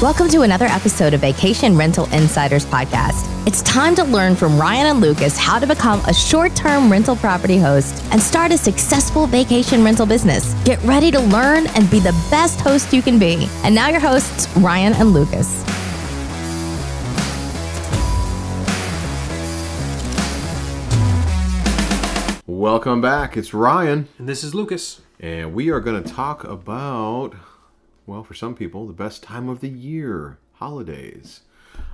Welcome to another episode of Vacation Rental Insiders Podcast. It's time to learn from Ryan and Lucas how to become a short term rental property host and start a successful vacation rental business. Get ready to learn and be the best host you can be. And now, your hosts, Ryan and Lucas. Welcome back. It's Ryan, And this is Lucas. and we are going to talk about, well, for some people, the best time of the year holidays.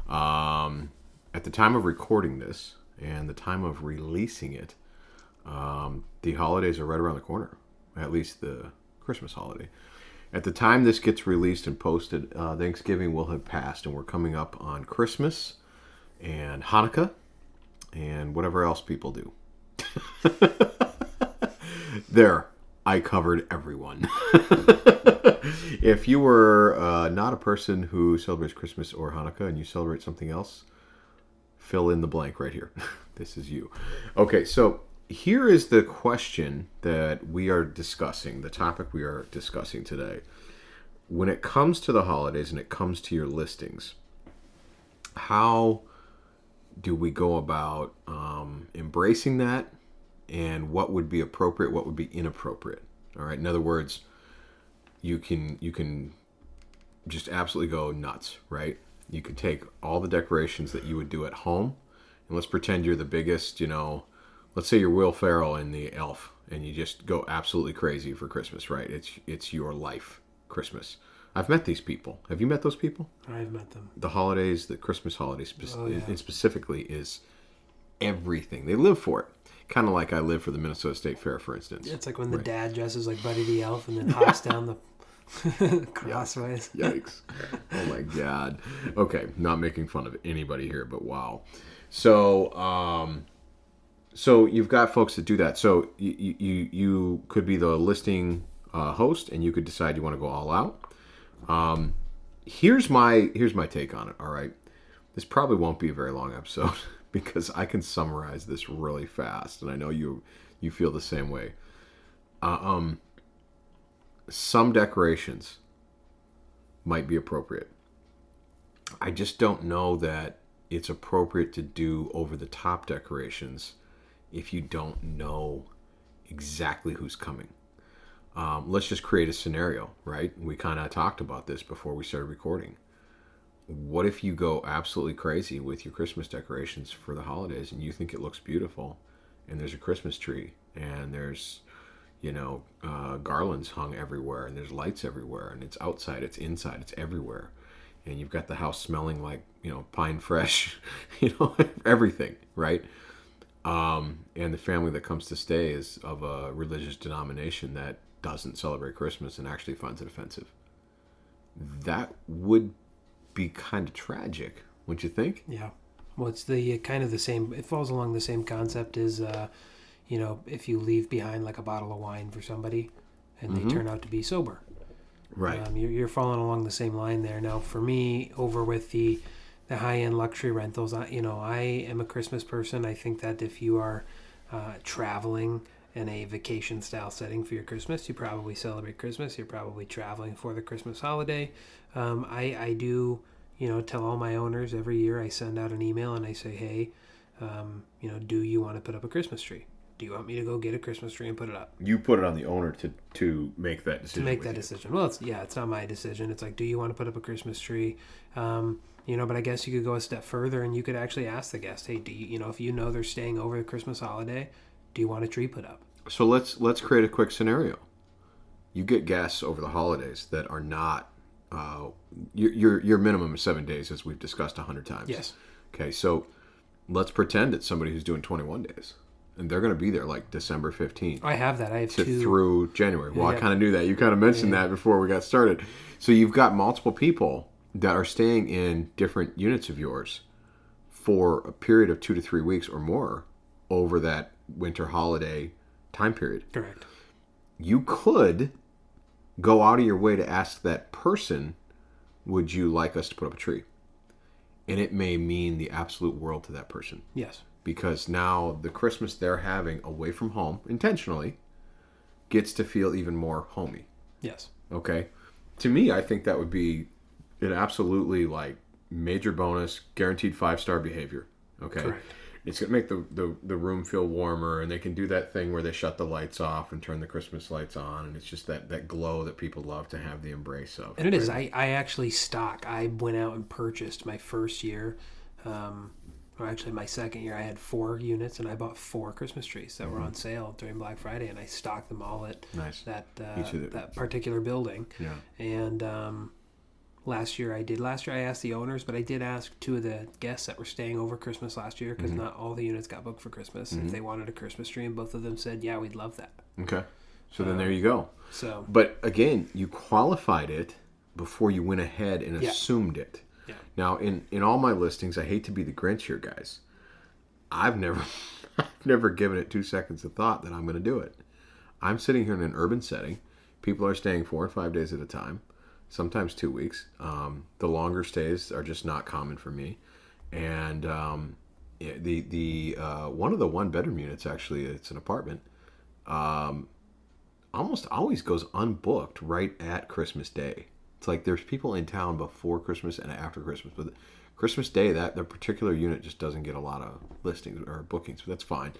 Um, at the time of recording this and the time of releasing it, um, the holidays are right around the corner, at least the Christmas holiday. At the time this gets released and posted, uh, Thanksgiving will have passed, and we're coming up on Christmas and Hanukkah and whatever else people do. There, I covered everyone. if you were uh, not a person who celebrates Christmas or Hanukkah and you celebrate something else, fill in the blank right here. this is you. Okay, so here is the question that we are discussing, the topic we are discussing today. When it comes to the holidays and it comes to your listings, how do we go about um, embracing that and what would be appropriate what would be inappropriate all right in other words you can you can just absolutely go nuts right? You could take all the decorations that you would do at home and let's pretend you're the biggest you know let's say you're will ferrell in the elf and you just go absolutely crazy for christmas right? It's it's your life christmas. I've met these people. Have you met those people? I've met them. the holidays, the Christmas holidays spe- Oh, yeah. specifically is everything. They live for it. Kind of like I live for the Minnesota State Fair, for instance. It's like when the dad dresses like Buddy the Elf and then hops down the crossways. Yikes. oh my god. Okay, not making fun of anybody here, but wow. So, um so you've got folks that do that. So you you you could be the listing uh, host and you could decide you want to go all out. Um here's my here's my take on it, all right? This probably won't be a very long episode because I can summarize this really fast and I know you you feel the same way. Uh, um some decorations might be appropriate. I just don't know that it's appropriate to do over the top decorations if you don't know exactly who's coming. Um, let's just create a scenario, right? We kind of talked about this before we started recording. What if you go absolutely crazy with your Christmas decorations for the holidays and you think it looks beautiful and there's a Christmas tree and there's you know, uh, garlands hung everywhere, and there's lights everywhere, and it's outside, it's inside, it's everywhere, and you've got the house smelling like you know pine fresh, you know, everything, right? Um, and the family that comes to stay is of a religious denomination that doesn't celebrate Christmas and actually finds it offensive. That would be kind of tragic, wouldn't you think? Yeah. Well, it's the uh, kind of the same. It falls along the same concept as, uh, you know, if you leave behind like a bottle of wine for somebody, and they turn out to be sober. Right. Um, you're, you're following along the same line there. Now, for me, over with the the high end luxury rentals, I, you know, I am a Christmas person. I think that if you are uh, traveling in a vacation style setting for your Christmas, you probably celebrate Christmas. You're probably traveling for the Christmas holiday. Um, I I do, you know, tell all my owners every year. I send out an email and I say, hey, um, you know, do you want to put up a Christmas tree? Do you want me to go get a Christmas tree and put it up? you put it on the owner to to make that to decision. make that you. decision. Well, it's yeah, it's not my decision. It's like, do you want to put up a Christmas tree? Um, you know, but I guess you could go a step further and you could actually ask the guest, hey, do you, you know, if you know they're staying over the Christmas holiday, do you want a tree put up? So let's let's create a quick scenario. You get guests over the holidays that are not uh, your, your your minimum is seven days, as we've discussed a hundred times. Yes. Okay, so let's pretend it's somebody who's doing twenty one days, and they're going to be there like December fifteenth I have that. I have to two. through January. Well, I kind of knew that. You kind of mentioned that before we got started. So you've got multiple people that are staying in different units of yours for a period of two to three weeks or more over that winter holiday time period. Correct. You could go out of your way to ask that person, "Would you like us to put up a tree?" And it may mean the absolute world to that person Yes. because now the Christmas they're having away from home intentionally gets to feel even more homey. Yes. Okay, to me, I think that would be an absolutely like major bonus, guaranteed five star behavior. Okay. Correct. It's gonna make the, the, the room feel warmer and they can do that thing where they shut the lights off and turn the Christmas lights on and it's just that, that glow that people love to have the embrace of. And it is. I, I actually stock. I went out and purchased my first year, um, or actually my second year. I had four units and I bought four Christmas trees that were on sale during Black Friday, and I stocked them all at Nice. that uh, Each of the- that particular building. Yeah. And um, last year I did. Last year I asked the owners, but I did ask two of the guests that were staying over Christmas last year because mm-hmm. not all the units got booked for Christmas. If mm-hmm. they wanted a Christmas tree, and both of them said, "Yeah, we'd love that." Okay. So then uh, there you go. So But again, you qualified it before you went ahead and Yeah. assumed it. Yeah. Now, in in all my listings, I hate to be the Grinch here, guys. I've never, I've never given it two seconds of thought that I'm going to do it. I'm sitting here in an urban setting. People are staying four and five days at a time, sometimes two weeks. Um, the longer stays are just not common for me, and um, the the uh, one of the one bedroom units actually, it's an apartment almost always goes unbooked right at Christmas Day. It's like there's people in town before Christmas and after Christmas, but Christmas Day that the particular unit just doesn't get a lot of listings or bookings, but that's fine.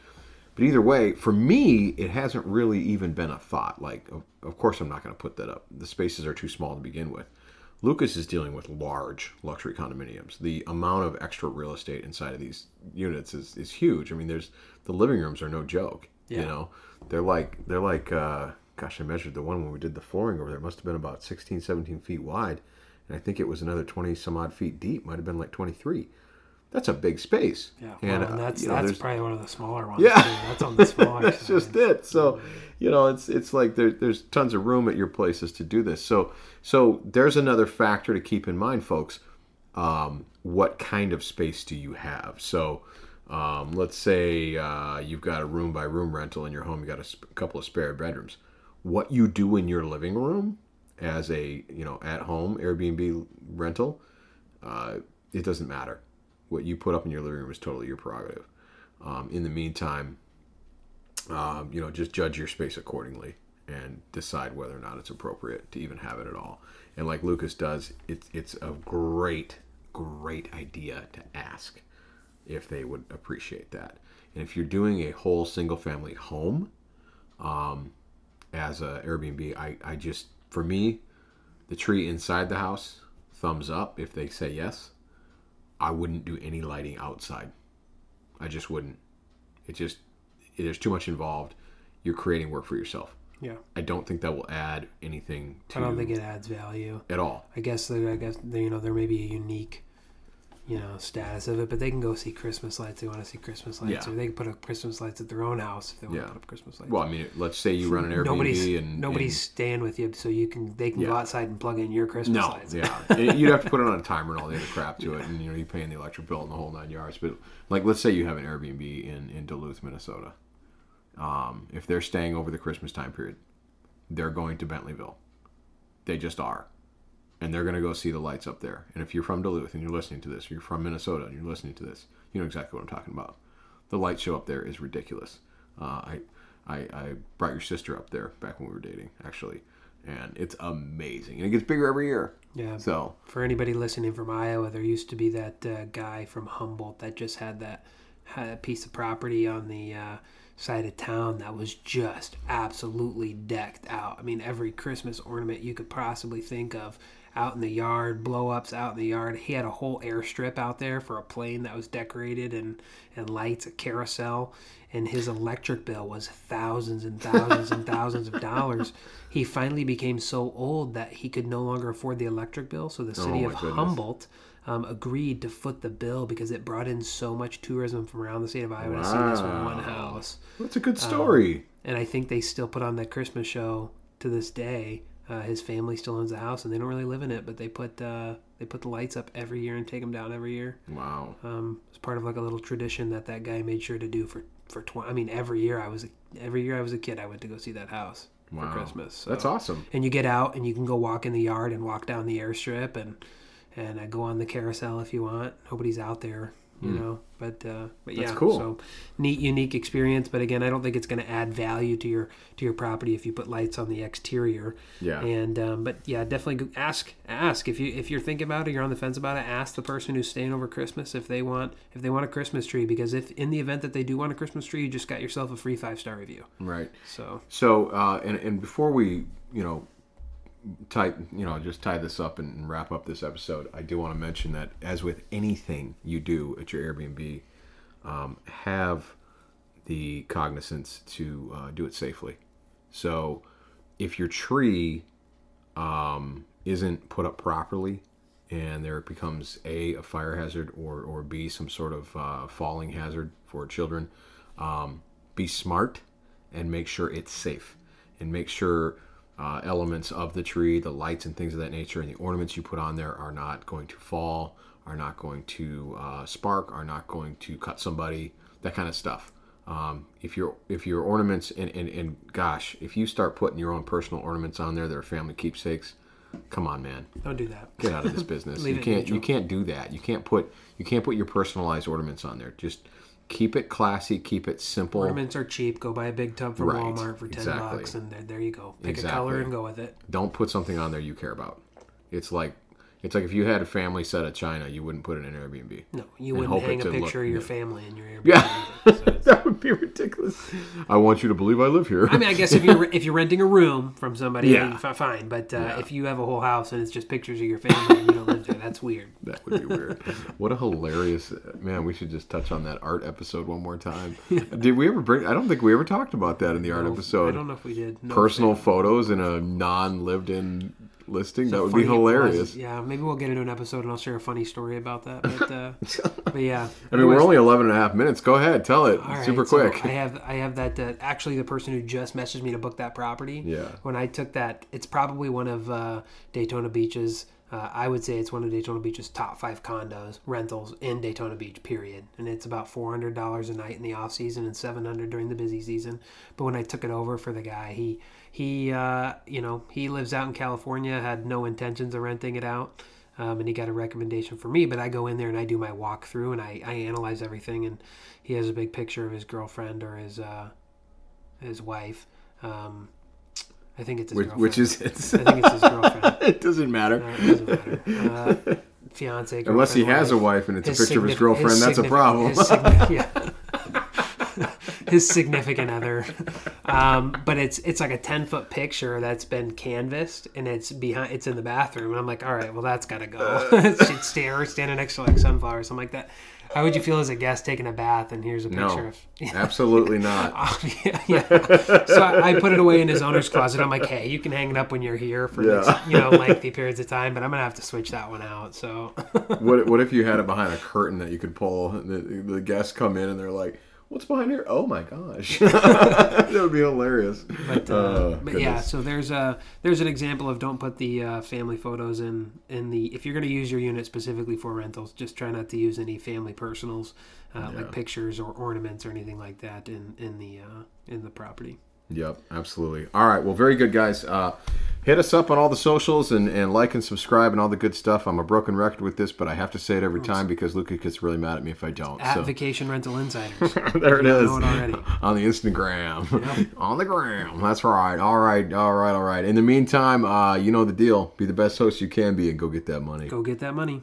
But either way, for me, it hasn't really even been a thought. Like, of, of course, I'm not going to put that up. The spaces are too small to begin with. Lucas is dealing with large luxury condominiums. The amount of extra real estate inside of these units is, is huge. I mean, there's the living rooms are no joke. Yeah. You know, they're like they're like uh, gosh, I measured the one when we did the flooring over there. It must have been about 16, 17 feet wide, and I think it was another twenty some odd feet deep. Might have been like twenty three. That's a big space. yeah, and, well, and uh, that's you know, that's there's- probably one of the smaller ones. Yeah. too. that's on the smaller that's side. just it. So, you know, it's it's like there, there's tons of room at your places to do this. So, so there's another factor to keep in mind, folks. Um, what kind of space do you have? So, um, let's say uh, you've got a room by room rental in your home. You got a sp- couple of spare bedrooms. What you do in your living room as a you know at home Airbnb rental, uh, it doesn't matter. What you put up in your living room is totally your prerogative. Um, in the meantime, um, you know, just judge your space accordingly and decide whether or not it's appropriate to even have it at all. And like Lucas does, it's it's a great, great idea to ask if they would appreciate that. And if you're doing a whole single family home um, as a Airbnb, I, I just for me, the tree inside the house, thumbs up if they say yes. I wouldn't do any lighting outside. I just wouldn't. It just there's too much involved. You're creating work for yourself. Yeah, I don't think that will add anything to I don't think it adds value. at all. I guess that I guess you know there may be a unique, you know, status of it, but they can go see Christmas lights. They want to see Christmas lights, Yeah. or they can put up Christmas lights at their own house if they want Yeah. to put up Christmas lights. Well, I mean, let's say you run an Airbnb nobody's and nobody's and- staying with you, so you can they can go outside and plug in your Christmas no, lights. yeah, And you'd have to put it on a timer and all the other crap to it, and you know you're paying the electric bill and the whole nine yards. But like, let's say you have an Airbnb in in Duluth, Minnesota. Um, if they're staying over the Christmas time period, they're going to Bentleyville. They just are. And they're going to go see the lights up there. And if you're from Duluth and you're listening to this, or you're from Minnesota and you're listening to this, you know exactly what I'm talking about. The light show up there is ridiculous. Uh, I, I, I brought your sister up there back when we were dating, actually, and it's amazing. And it gets bigger every year. Yeah. So For anybody listening from Iowa, there used to be that uh, guy from Humboldt that just had that had a piece of property on the uh, side of town that was just absolutely decked out. I mean, every Christmas ornament you could possibly think of out in the yard, blow ups out in the yard. He had a whole airstrip out there for a plane that was decorated and, and lights, a carousel. And his electric bill was thousands and thousands and thousands of dollars. He finally became so old that he could no longer afford the electric bill. So the city Oh, of goodness. Humboldt um, agreed to foot the bill because it brought in so much tourism from around the state of Iowa to see this one Wow. house. that's a good story. And I think they still put on that Christmas show to this day. Uh, his family still owns the house, and they don't really live in it, but they put uh, they put the lights up every year and take them down every year. wow. Um, it's part of like a little tradition that that guy made sure to do for for twenty. I mean, every year I was a, every year I was a kid, I went to go see that house Wow. for Christmas. So- That's awesome. and you get out and you can go walk in the yard and walk down the airstrip and and uh, go on the carousel if you want. Nobody's out there you know. But uh, but yeah, cool. So neat, unique experience. But again, I don't think it's going to add value to your to your property if you put lights on the exterior. Yeah. And um, but yeah, definitely go- ask ask if you if you're thinking about it, you're on the fence about it. Ask the person who's staying over Christmas if they want if they want a Christmas tree because if in the event that they do want a Christmas tree, you just got yourself a free five star review. Right. So So, uh, and, and before we, you know, tie, you know, just tie this up and wrap up this episode, I do want to mention that as with anything you do at your Airbnb, um, have the cognizance to uh, do it safely. So, if your tree um, isn't put up properly and there becomes a a fire hazard or or b some sort of uh, falling hazard for children um, be smart and make sure it's safe and make sure uh, elements of the tree the lights and things of that nature and the ornaments you put on there are not going to fall are not going to uh, spark are not going to cut somebody that kind of stuff um, if your if your ornaments and, and, and gosh if you start putting your own personal ornaments on there that are family keepsakes come on man don't do that. get out of this business. You can't you can't do that. You can't put you can't put your personalized ornaments on there. Just keep it classy, keep it simple. Ornaments are cheap. Go buy a big tub from Right, Walmart for ten exactly. bucks, and there, there you go. Pick a color and go with it. Don't put something on there you care about. It's like it's like if you had a family set of China, you wouldn't put it in Airbnb. No, you And wouldn't hang a to look picture of your new. family in your Airbnb. Yeah. So- that would be ridiculous. I want you to believe I live here. I mean, I guess if you're if you're renting a room from somebody, Yeah. then fine. But uh, Yeah. if you have a whole house and it's just pictures of your family and you don't live there, that's weird. That would be weird. what a hilarious man! We should just touch on that art episode one more time. Did we ever bring? I don't think we ever talked about that in the art No, episode. I don't know if we did. No, personal thank- photos in a non-lived-in listing. that would be it was. hilarious. Yeah, maybe we'll get into an episode and I'll share a funny story about that. But, uh, but yeah. I mean, we're only 11 and a half minutes. Go ahead, tell it right, super so quick. I have I have that uh, actually the person who just messaged me to book that property. Yeah. When I took that, it's probably one of uh, Daytona Beach's. Uh, I would say it's one of Daytona Beach's top five condos rentals in Daytona Beach. Period. And it's about four hundred dollars a night in the off season and seven hundred during the busy season. But when I took it over for the guy, he he uh, you know he lives out in California, had no intentions of renting it out. Um, and he got a recommendation for me, but I go in there and I do my walkthrough and I, I analyze everything. And he has a big picture of his girlfriend or his uh, his wife. Um, I think it's his which, girlfriend. which is it's, I think it's his girlfriend. it doesn't matter. It doesn't matter. Uh, fiance. Unless he has a wife and it's a picture of his girlfriend, that's a problem. His, yeah. his significant other. Um, but it's it's like a ten foot picture that's been canvassed and it's behind. It's in the bathroom. And I'm like, all right, well that's gotta go. it's stare standing next to like sunflowers, something like that. How would you feel as a guest taking a bath and here's a picture no, of? absolutely not. yeah, yeah. So I, I put it away in his owner's closet. I'm like, hey, you can hang it up when you're here for Yeah. next, you know lengthy periods of time, but I'm gonna have to switch that one out. So What what if you had it behind a curtain that you could pull? And the, the guests come in and they're like, "What's behind here?" Oh my gosh, that would be hilarious. But, uh, Oh, but yeah, so there's a there's an example of don't put the uh, family photos in in the if you're going to use your unit specifically for rentals, just try not to use any family personals uh, like pictures or ornaments or anything like that in in the uh, in the property. Yep, absolutely. All right, well, very good, guys. Uh, hit us up on all the socials and, and like and subscribe and all the good stuff. I'm a broken record with this, but I have to say it every time because Luca gets really mad at me if I don't. At so Vacation Rental Insiders. there it is it on the Instagram. on the gram. That's right. All right, all right, all right. In the meantime, uh, you know the deal. Be the best host you can be and go get that money. Go get that money.